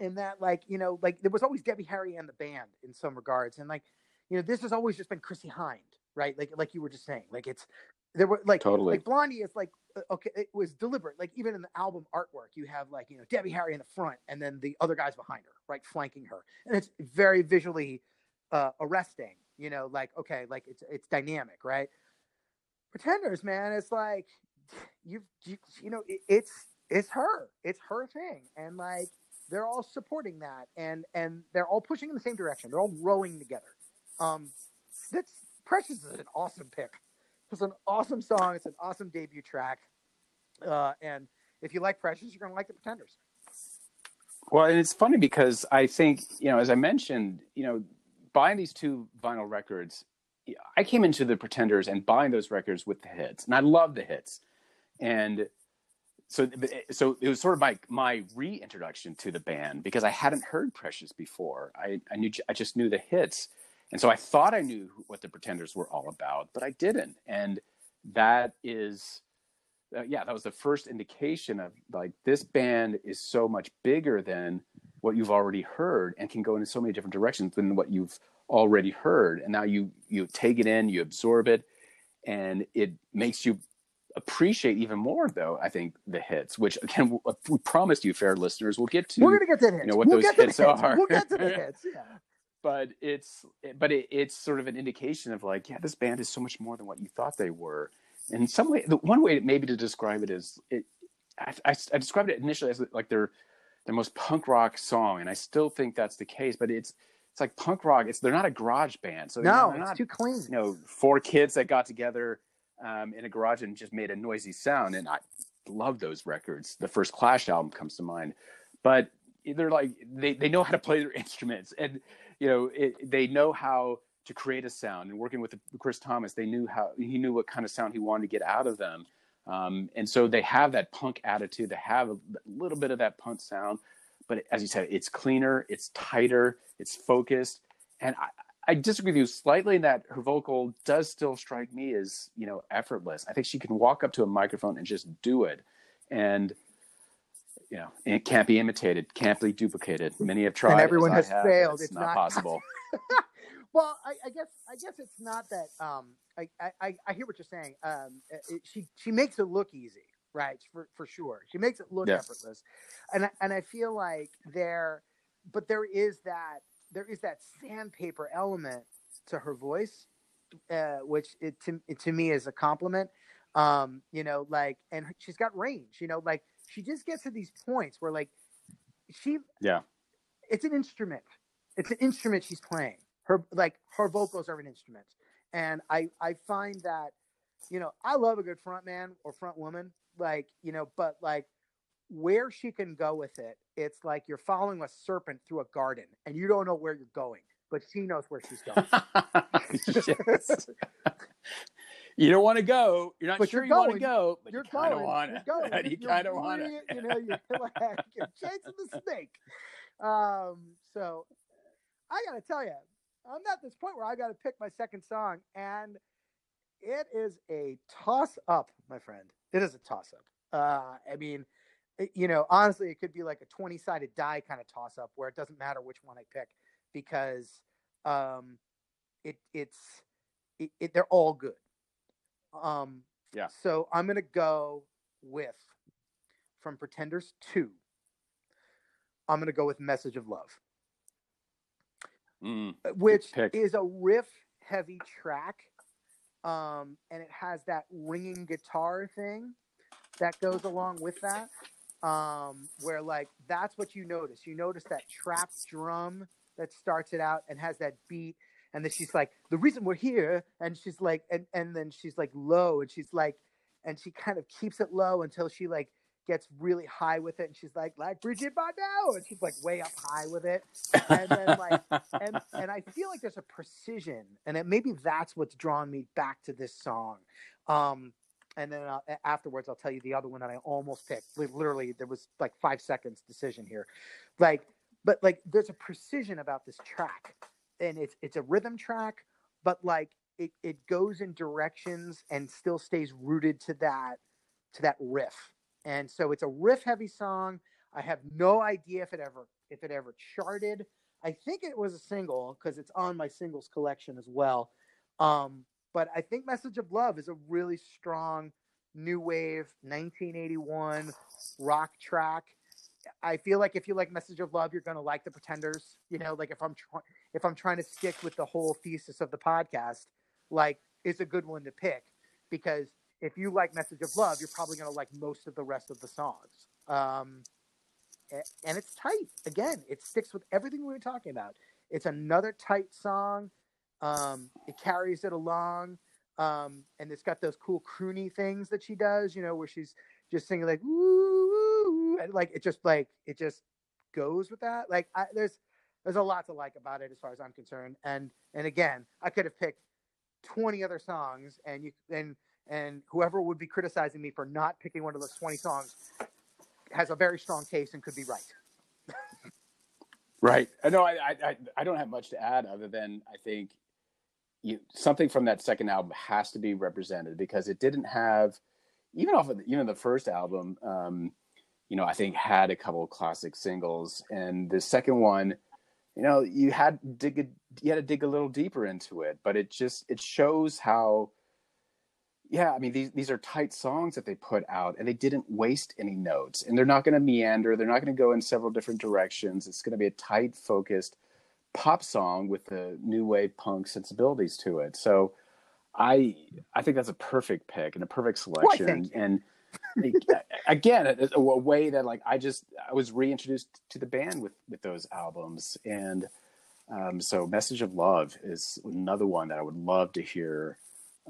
in that like you know like there was always Debbie Harry and the band in some regards, and like you know, this has always just been Chrissie Hynde, right? Like like you were just saying, like it's there were like totally like Blondie is like uh, okay, it was deliberate. Like even in the album artwork, you have like you know Debbie Harry in the front, and then the other guys behind her, right, flanking her, and it's very visually uh, arresting. You know, like okay, like it's it's dynamic, right? Pretenders, man, it's like you've you, you know it, it's it's her, it's her thing, and like they're all supporting that, and and they're all pushing in the same direction. They're all rowing together um, that's Precious is an awesome pick. It's an awesome song. It's an awesome debut track. Uh, and if you like Precious, you're going to like the Pretenders. Well, and it's funny because I think, you know, as I mentioned, you know, buying these two vinyl records, I came into the Pretenders and buying those records with the hits, and I love the hits. And so, so it was sort of my my reintroduction to the band because I hadn't heard Precious before. I, I knew I just knew the hits, and so I thought I knew what the Pretenders were all about, but I didn't. And that is, uh, yeah, that was the first indication of like this band is so much bigger than what you've already heard and can go in so many different directions than what you've already heard. And now you you take it in, you absorb it, and it makes you appreciate even more though i think the hits which again uh, we promised you fair listeners we'll get to we're gonna get to the hits. you know what we'll those hits, hits, are we'll get to the hits yeah but it's but it, it's sort of an indication of like yeah this band is so much more than what you thought they were in some way the one way maybe to describe it is it I, I, I described it initially as like their their most punk rock song and i still think that's the case but it's it's like punk rock it's they're not a garage band so no you know, it's not, too clean you know four kids that got together um, in a garage and just made a noisy sound and i love those records the first clash album comes to mind but they're like they, they know how to play their instruments and you know, it, they know how to create a sound. And working with Chris Thomas, they knew how he knew what kind of sound he wanted to get out of them. Um, and so they have that punk attitude. They have a little bit of that punk sound, but as you said, it's cleaner, it's tighter, it's focused. And I, I disagree with you slightly in that her vocal does still strike me as you know effortless. I think she can walk up to a microphone and just do it. And you know, it can't be imitated, can't be duplicated. Many have tried, and everyone has have, failed. It's, it's not, not, possible. well, I, I, guess I guess it's not that. Um, I, I I hear what you're saying. Um, it, she she makes it look easy, right? For for sure, she makes it look yeah. effortless, and and I feel like there, but there is that there is that sandpaper element to her voice, uh, which it to it, to me is a compliment. Um, you know, like, and she's got range. You know, like she just gets to these points where like she yeah it's an instrument it's an instrument she's playing her like her vocals are an instrument and i i find that you know i love a good front man or front woman like you know but like where she can go with it it's like you're following a serpent through a garden and you don't know where you're going but she knows where she's going you don't want to go. You're not but sure you're you want to go, but you're you kind of want You're you kind of want it. You know, you're like you're chasing the snake. Um, so I gotta tell you, I'm at this point where I gotta pick my second song, and it is a toss up, my friend. It is a toss up. Uh, I mean, it- you know, honestly, it could be like a 20 sided die kind of toss up where it doesn't matter which one I pick because um, it it's it, it, they're all good. Um, Yeah. So I'm gonna go with from Pretenders Two. I'm gonna go with Message of Love, Mm. which is a riff heavy track, um, and it has that ringing guitar thing that goes along with that. Um, where like that's what you notice. You notice that trap drum that starts it out and has that beat, and then she's like, "The reason we're here," and she's like, and and then she's like low, and she's like, and she kind of keeps it low until she like gets really high with it, and she's like, like Brigitte Bardot, and she's like way up high with it, and then like and and I feel like there's a precision, and it, maybe that's what's drawn me back to this song. Um, and then I'll, afterwards, I'll tell you the other one that I almost picked. Literally, there was like five seconds decision here, like, but like there's a precision about this track, and it's it's a rhythm track, but like it it goes in directions and still stays rooted to that to that riff, and so it's a riff heavy song. I have no idea if it ever if it ever charted. I think it was a single because it's on my singles collection as well. Um, but I think Message of Love is a really strong new wave 1981 rock track. I feel like if you like Message of Love, you're gonna like the Pretenders. You know, like if I'm trying if I'm trying to stick with the whole thesis of the podcast, like it's a good one to pick because if you like Message of Love, you're probably gonna like most of the rest of the songs. Um, and it's tight. Again, it sticks with everything we were talking about. It's another tight song. Um, it carries it along. Um, and it's got those cool croony things that she does, you know, where she's just singing like ooh, and like it just like it just goes with that. Like I, there's there's a lot to like about it as far as I'm concerned. And and again, I could have picked 20 other songs, and you and and whoever would be criticizing me for not picking one of those 20 songs has a very strong case and could be right. Right. I know. I, I I- don't have much to add other than I think you, something from that second album has to be represented because it didn't have even off of the, even the first album. Um, you know, I think had a couple classic singles, and the second one, you know, you had dig a, you had to dig a little deeper into it, but it just it shows how. Yeah, I mean these these are tight songs that they put out, and they didn't waste any notes, and they're not going to meander. They're not going to go in several different directions. It's going to be a tight, focused pop song with the new wave punk sensibilities to it. So, I I think that's a perfect pick and a perfect selection. you. and again, a, a way that like I just I was reintroduced to the band with with those albums, and um, so "Message of Love" is another one that I would love to hear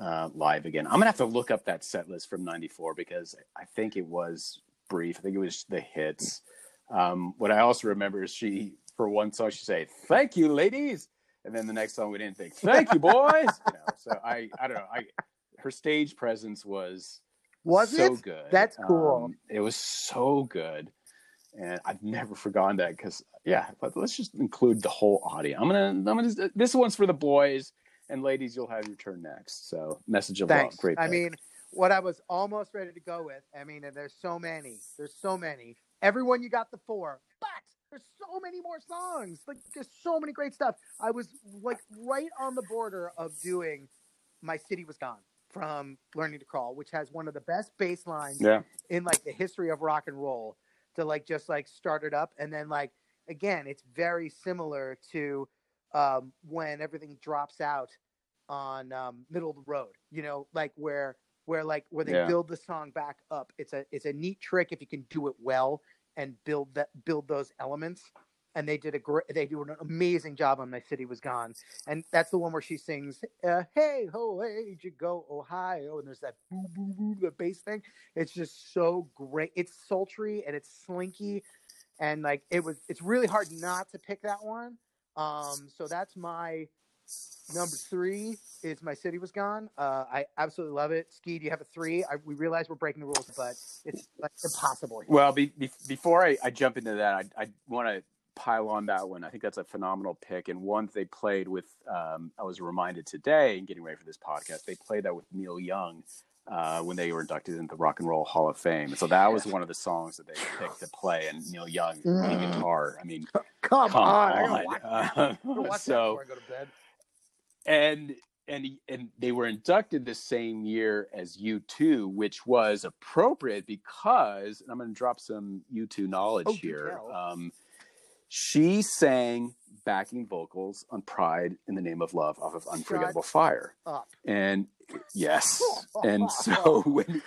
uh, live again. I'm gonna have to look up that set list from '94 because I think it was brief. I think it was the hits. Um, what I also remember is she, for one song, she say "Thank you, ladies," and then the next song we didn't think "Thank you, boys." you know, so I, I don't know. I, her stage presence was Was so it? good. That's cool. Um, it was so good, and I've never forgotten that because yeah. But let's just include the whole audience. I'm gonna, I'm gonna. This one's for the boys and ladies. You'll have your turn next. So, message of Thanks. love. Great. I pick. mean, what I was almost ready to go with. I mean, and there's so many. There's so many. Everyone, you got the four, but there's so many more songs. Like there's so many great stuff. I was like right on the border of doing "My City Was Gone" from Learning to Crawl, which has one of the best bass lines yeah, in like the history of rock and roll to like just like start it up and then like again it's very similar to um when everything drops out on um middle of the road you know like where where like where they Yeah. build the song back up. It's a it's a neat trick if you can do it well and build that build those elements. And they did a great they do an amazing job on my city was gone. And that's the one where she sings uh, hey ho hey you go ohio? And there's that boo boo boo the bass thing. It's just so great. It's sultry and it's slinky. And like it was it's really hard not to pick that one um so that's my number three is my city was gone uh i absolutely love it ski do you have a three I, we realize we're breaking the rules but it's like impossible here. Well, be, be, before I, I jump into that, I, I want to pile on that one. I think that's a phenomenal pick and one they played with. Um, I was reminded today in getting ready for this podcast, they played that with Neil Young uh, when they were inducted into the Rock and Roll Hall of Fame. And so that was one of the songs that they picked to play. And Neil Young playing Mm. guitar. I mean, Come, come on, I gotta on. watch, I gotta that so before I go to bed. and and and they were inducted the same year as U2, which was appropriate because and I'm going to drop some U2 knowledge Oh, here. tell. Um, she sang backing vocals on "Pride in the Name of Love" off of "Unforgettable Fire," Up. and yes, and so when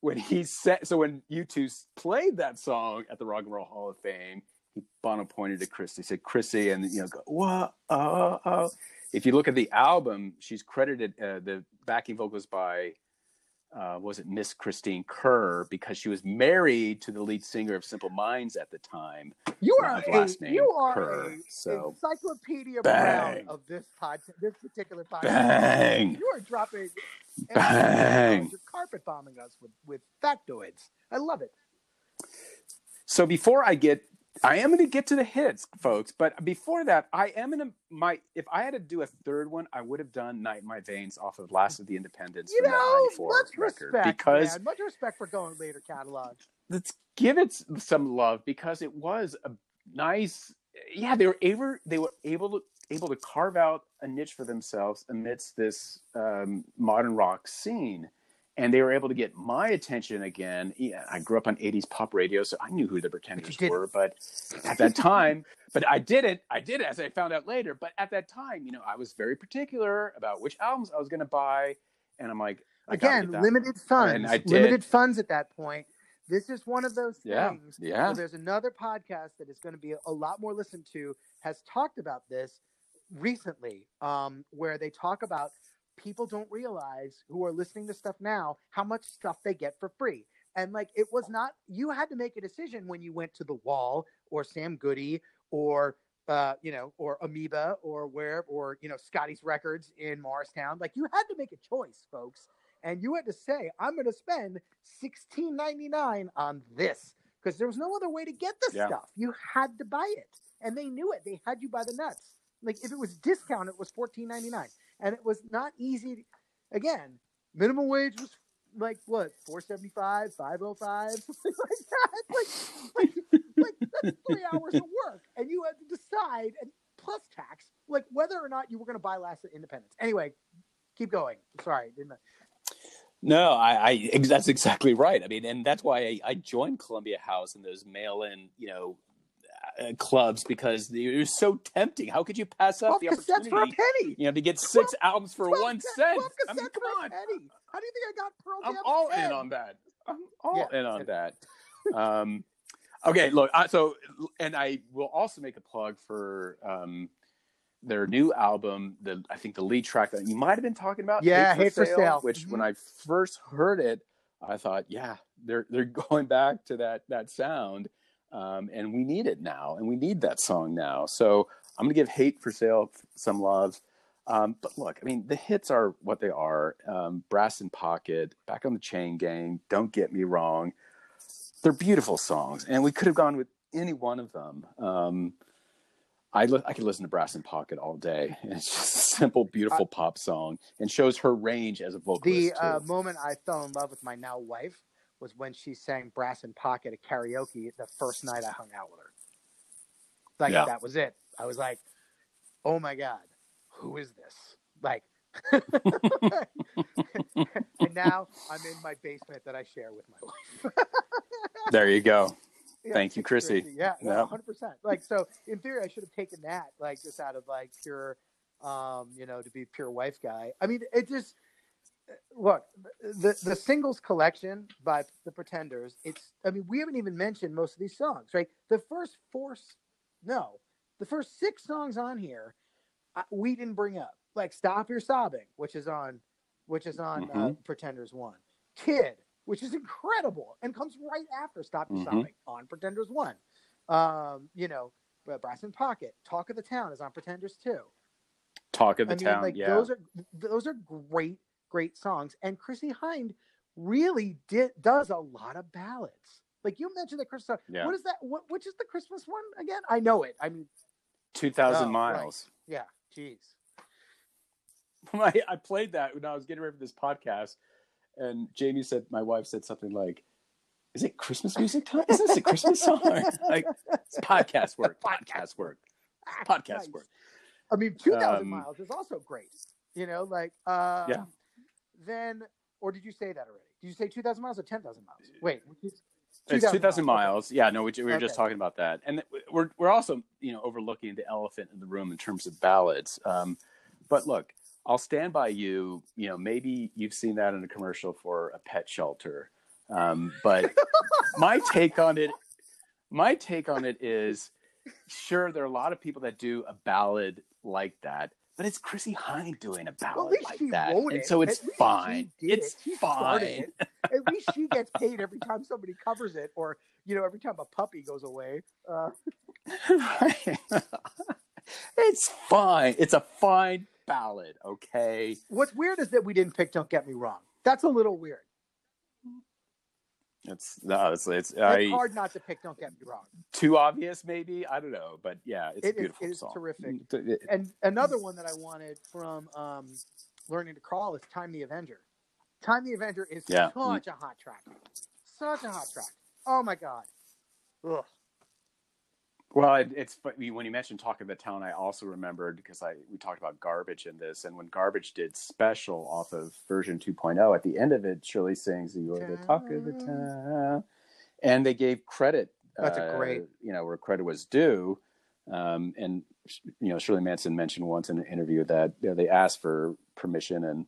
when he said so when U2 played that song at the Rock and Roll Hall of Fame, he Bono pointed to Chrissie, said Chrissie, and you know, go whoa, oh, oh. If you look at the album, she's credited uh, the backing vocals by uh, was it Miss Christine Kerr because she was married to the lead singer of Simple Minds at the time. You are his a, last name, you are Kerr, a so- encyclopedia Bang. Brown of this pod, this particular podcast. Bang, You are dropping Bang. You're carpet bombing us with with factoids. I love it. So before I get, I am going to get to the hits, folks. But before that, I am going to my. If I had to do a third one, I would have done "Night in My Veins" off of "Last of the Independents" You from know, '94 much record. respect, because man. much respect for going later catalog. let's give it some love because it was a nice. Yeah, they were able. They were able to able to carve out a niche for themselves amidst this um, modern rock scene. And they were able to get my attention again. Yeah, I grew up on 80s pop radio, so I knew who the Pretenders were. But at that time, but I did it. I did as I found out later. But at that time, you know, I was very particular about which albums I was going to buy, and I'm like, Again, limited funds. Limited funds at that point. This is one of those Yeah, things. yeah. So there's another podcast that is going to be a lot more listened to has talked about this recently, um, where they talk about people don't realize who are listening to stuff now how much stuff they get for free. And like it was not you had to make a decision when you went to the wall or Sam Goody or uh, you know, or Amoeba or where or you know, Scotty's Records in Morristown. Like you had to make a choice, folks. And you had to say, I'm gonna spend sixteen ninety nine on this. Because there was no other way to get this Yeah. stuff. You had to buy it. And they knew it. They had you by the nuts. Like if it was discount, it was fourteen ninety nine. And it was not easy again, minimum wage was like what, four seventy five, five oh five, something like that. Like, like, like that's three hours of work. And you had to decide and plus tax, like whether or not you were gonna buy Last of Independents. Anyway, keep going. Sorry, didn't I? No, I, I that's exactly right. I mean, and that's why I, I joined Columbia House and those mail-in, you know, uh, clubs because it was so tempting. How could you pass up the cassettes for a opportunity, penny. you know, to get six albums for 12 one ca- cent? 12 I mean, come on, penny. How do you think I got Pearl I'm all 10? in on that. I'm all Yeah. in on that. Um, okay, look, I, so and I will also make a plug for um, their new album. The I think the lead track that you might have been talking about, Yeah, Hate for Sale. which Mhm. when I first heard it, I thought, yeah, they're they're going back to that that sound, um, and we need it now, and we need that song now. So I'm gonna give Hate for Sale some love. Um, but look, I mean, the hits are what they are. Um, Brass in Pocket, Back on the Chain Gang, Don't Get Me Wrong. They're beautiful songs, and we could have gone with any one of them. Um, I li- I could listen to Brass in Pocket all day. It's just a simple, beautiful pop song, and shows her range as a vocalist. The uh, moment I fell in love with my now wife was when she sang Brass in Pocket at karaoke the first night I hung out with her. Like Yeah. that was it. I was like, "Oh my god, who is this?" Like, and now I'm in my basement that I share with my wife. there you go. Yeah, Thank you, it's Chrissie. Yeah, Yeah. hundred percent. Like so, in theory, I should have taken that, like just out of like pure, um, you know, to be pure wife guy. I mean, it just look the the singles collection by the Pretenders. It's, I mean, we haven't even mentioned most of these songs, right? The first four, no, the first six songs on here, uh, we didn't bring up, like "Stop Your Sobbing," which is on, which is on uh, Mhm. Pretenders One, "Kid." Which is incredible and comes right after Stop Your Mhm. Sobbing on Pretenders One. Um, you know, uh, Brass in Pocket, Talk of the Town is on Pretenders Two. Talk of the I mean, town. like yeah. those are those are great, great songs. And Chrissie Hynde really did does a lot of ballads. Like you mentioned the Christmas. Yeah. What is that? What which is the Christmas one again? I know it. I mean, Two thousand Oh, right. miles. yeah. Jeez. I, I played that when I was getting ready for this podcast, and Jamie said, my wife said something like, "Is it Christmas music time? Is this a Christmas song?" like it's podcast work. Podcast work. Podcast Nice. work. I mean, two thousand Um, miles is also great. You know, like uh, Yeah. Then, or did you say that already? Did you say two thousand miles or ten thousand miles? Wait, It's two thousand miles. Yeah, no, we, we were just talking about that, and we're we're also you know overlooking the elephant in the room in terms of ballads. Um, but look, I'll stand by you. You know, maybe you've seen that in a commercial for a pet shelter, um, but my take on it, my take on it is, sure, there are a lot of people that do a ballad like that. But it's Chrissie Hynde doing a Well, ballad least like that, and it. so it's fine. It's it. Fine. it. At least she gets paid every time somebody covers it, or you know, every time a puppy goes away. Uh, it's fine. It's a fine ballad, okay? what's weird is that we didn't pick "Don't Get Me Wrong." That's a little weird. It's no, it's it's It's I, hard not to pick "Don't Get Me Wrong." too obvious, maybe. I don't know, but yeah, it's It a is- beautiful it is song. terrific. It- And another one that I wanted from um, learning to crawl is "Time the Avenger." "Time the Avenger" is Yeah. such a hot track, such a hot track. Oh my god. Ugh. Well, it, it's funny when you mentioned talk of the town. I also remembered because I we talked about garbage in this, and when garbage did special off of version 2.0, at the end of it, Shirley sings "You're the talk of the town," and they gave credit. That's a uh, great- you know, where credit was due. Um, and you know, Shirley Manson mentioned once in an interview that you know, they asked for permission, and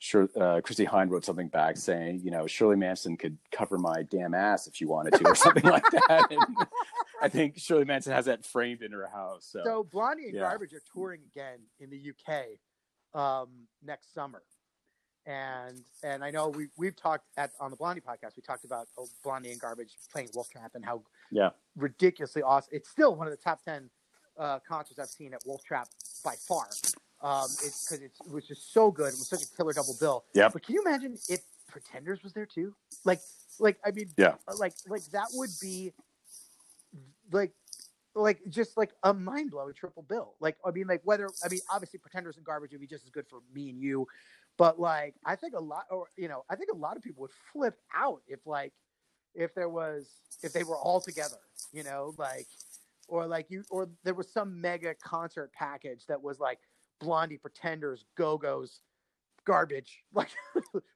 sure, uh, Chrissie Hynde wrote something back saying, you know, Shirley Manson could cover my damn ass if she wanted to, or something like that. And I think Shirley Manson has that framed in her house. So, So Blondie and yeah. Garbage are touring again in the UK um, next summer, and and I know we we've talked at on the Blondie podcast. We talked about oh, Blondie and Garbage playing Wolf Trap and how Yeah. ridiculously awesome. It's still one of the top ten uh, concerts I've seen at Wolf Trap by far. Um, it's because it was just so good. It was such a killer double bill. Yeah. But can you imagine if Pretenders was there too? Like, like I mean, Yeah. like like that would be like like just like a mind blowing triple bill. Like I mean, like whether I mean, obviously Pretenders and Garbage would be just as good for me and you, but like I think a lot, or you know, I think a lot of people would flip out if like if there was if they were all together, you know, like or like you or there was some mega concert package that was like Blondie, Pretenders, Go Go's, Garbage, like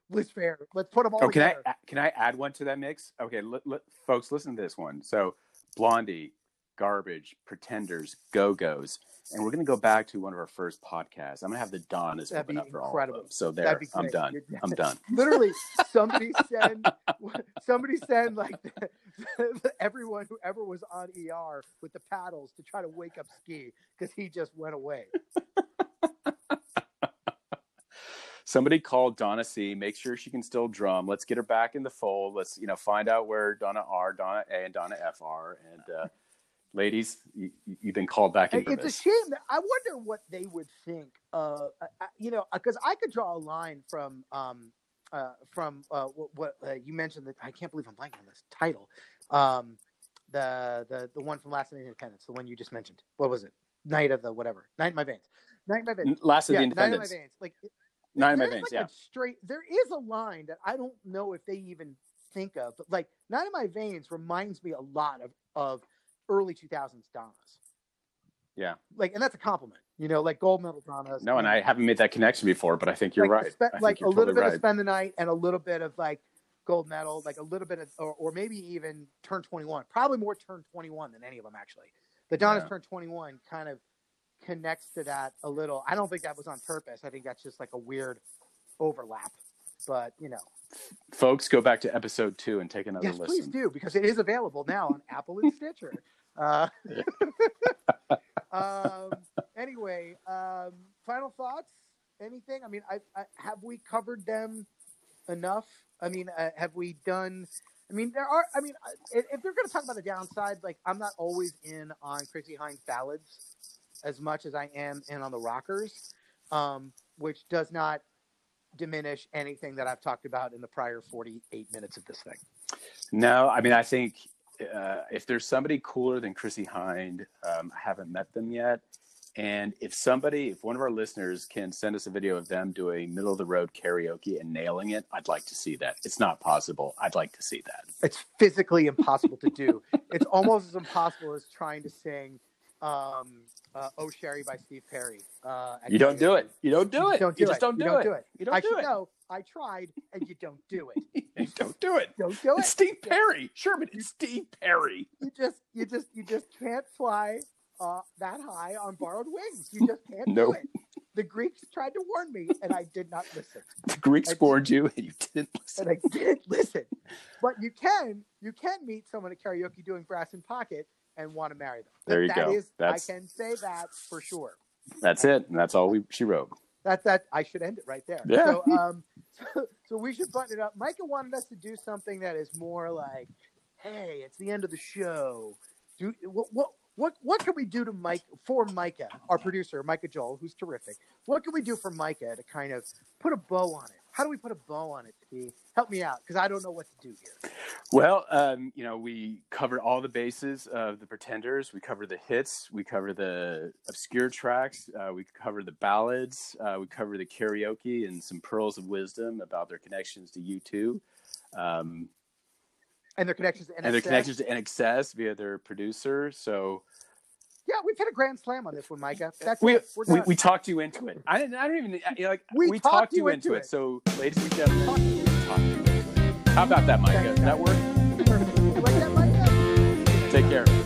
Liz Phair. Let's put them all oh, can I can I add one to that mix? Okay, li- li- folks, listen to this one. So, Blondie, Garbage, Pretenders, Go Go's, and we're going to go back to one of our first podcasts. I'm going to have the Donnas That'd open up for all of them. So there, I'm done. You're- I'm done. literally somebody send somebody send like everyone who ever was on ER with the paddles to try to wake up Ski because he just went away. Somebody call Donna C. Make sure she can still drum. Let's get her back in the fold. Let's you know find out where Donna R, Donna A, and Donna F are. And uh, ladies, you, you've been called back in It's a shame. I wonder what they would think. Uh, you know, because I could draw a line from um, uh, from uh, what, what uh, you mentioned. That I can't believe I'm blanking on this title. Um, the the the one from Last Night of Independence, the one you just mentioned. What was it? Night of the whatever. Night in my veins. Night in my veins. Last of yeah, the Night in my Independents. veins. Like Nine of my veins. like Yeah. straight there is a line that I don't know if they even think of, but like Nine of My Veins reminds me a lot of of early 2000s Donnas. Yeah. Like, and that's a compliment, you know, like gold medal Donnas. No, and I haven't made that connection before, but I think you're like, right. spe- think like a you're little totally bit of spend the night and a little bit of like gold medal, like a little bit of, or, or maybe even turn 21. Probably more turn 21 than any of them actually. The Donnas Yeah. turn 21 kind of connects to that a little. I don't think that was on purpose. I think that's just like a weird overlap. But you know, Folks, go back to episode two and take another yes, listen. please do because it is available now on Apple and Stitcher. Uh, um, anyway, um, final thoughts? Anything? I mean, I, I, have we covered them enough? I mean, uh, have we done? I mean, there are. I mean, uh, if, if they're going to talk about the downside, like I'm not always in on Chrissie Hynde's ballads as much as I am in on the rockers, um, which does not diminish anything that I've talked about in the prior 48 minutes of this thing. No, I mean, I think uh, if there's somebody cooler than Chrissie Hynde, um, I haven't met them yet. And if somebody, if one of our listeners can send us a video of them doing middle of the road karaoke and nailing it, I'd like to see that. It's not possible. I'd like to see that. It's physically impossible to do. It's almost as impossible as trying to sing um, uh, "Oh Sherrie" by Steve Perry. Uh, You don't do it. You don't do it. don't do you it. just don't do you don't it. do it. You don't I do should it. know. I tried, and you don't do it. You don't do it. Don't do It's it. Steve Perry. Sherman, it's Steve Perry. You just, you just, you just can't fly uh, that high on borrowed wings. You just can't do it. The Greeks tried to warn me, and I did not listen. The Greeks I- warned you and you didn't listen. and I didn't listen. But you can you can meet someone at karaoke doing brass in pocket and want to marry them. There you That go. is- That's- I can say that for sure. That's it. And that's all we she wrote. That that I should end it right there. Yeah. So um so, so we should button it up. Micah wanted us to do something that is more like, hey, it's the end of the show. Do what what what what can we do to Mike for Micah, our producer, Micah Joel, who's terrific? What can we do for Micah to kind of put a bow on it? How do we put a bow on it, T? Help me out, because I don't know what to do here. Well, um, you know, we covered all the bases of the Pretenders. We covered the hits. We cover the obscure tracks. Uh, we cover the ballads. Uh, we cover the karaoke and some pearls of wisdom about their connections to U2. Um, And their connections to and their connections to INXS via their producer. So Yeah, we've hit a grand slam on this one, Micah. That's we, it. We, we talked you into it. I didn't. I don't even you know, like. We We, talked talked, you into into it. it. So, ladies and gentlemen, we talked you into it. How about that, Micah? Does that work? Like that, Micah? Take care.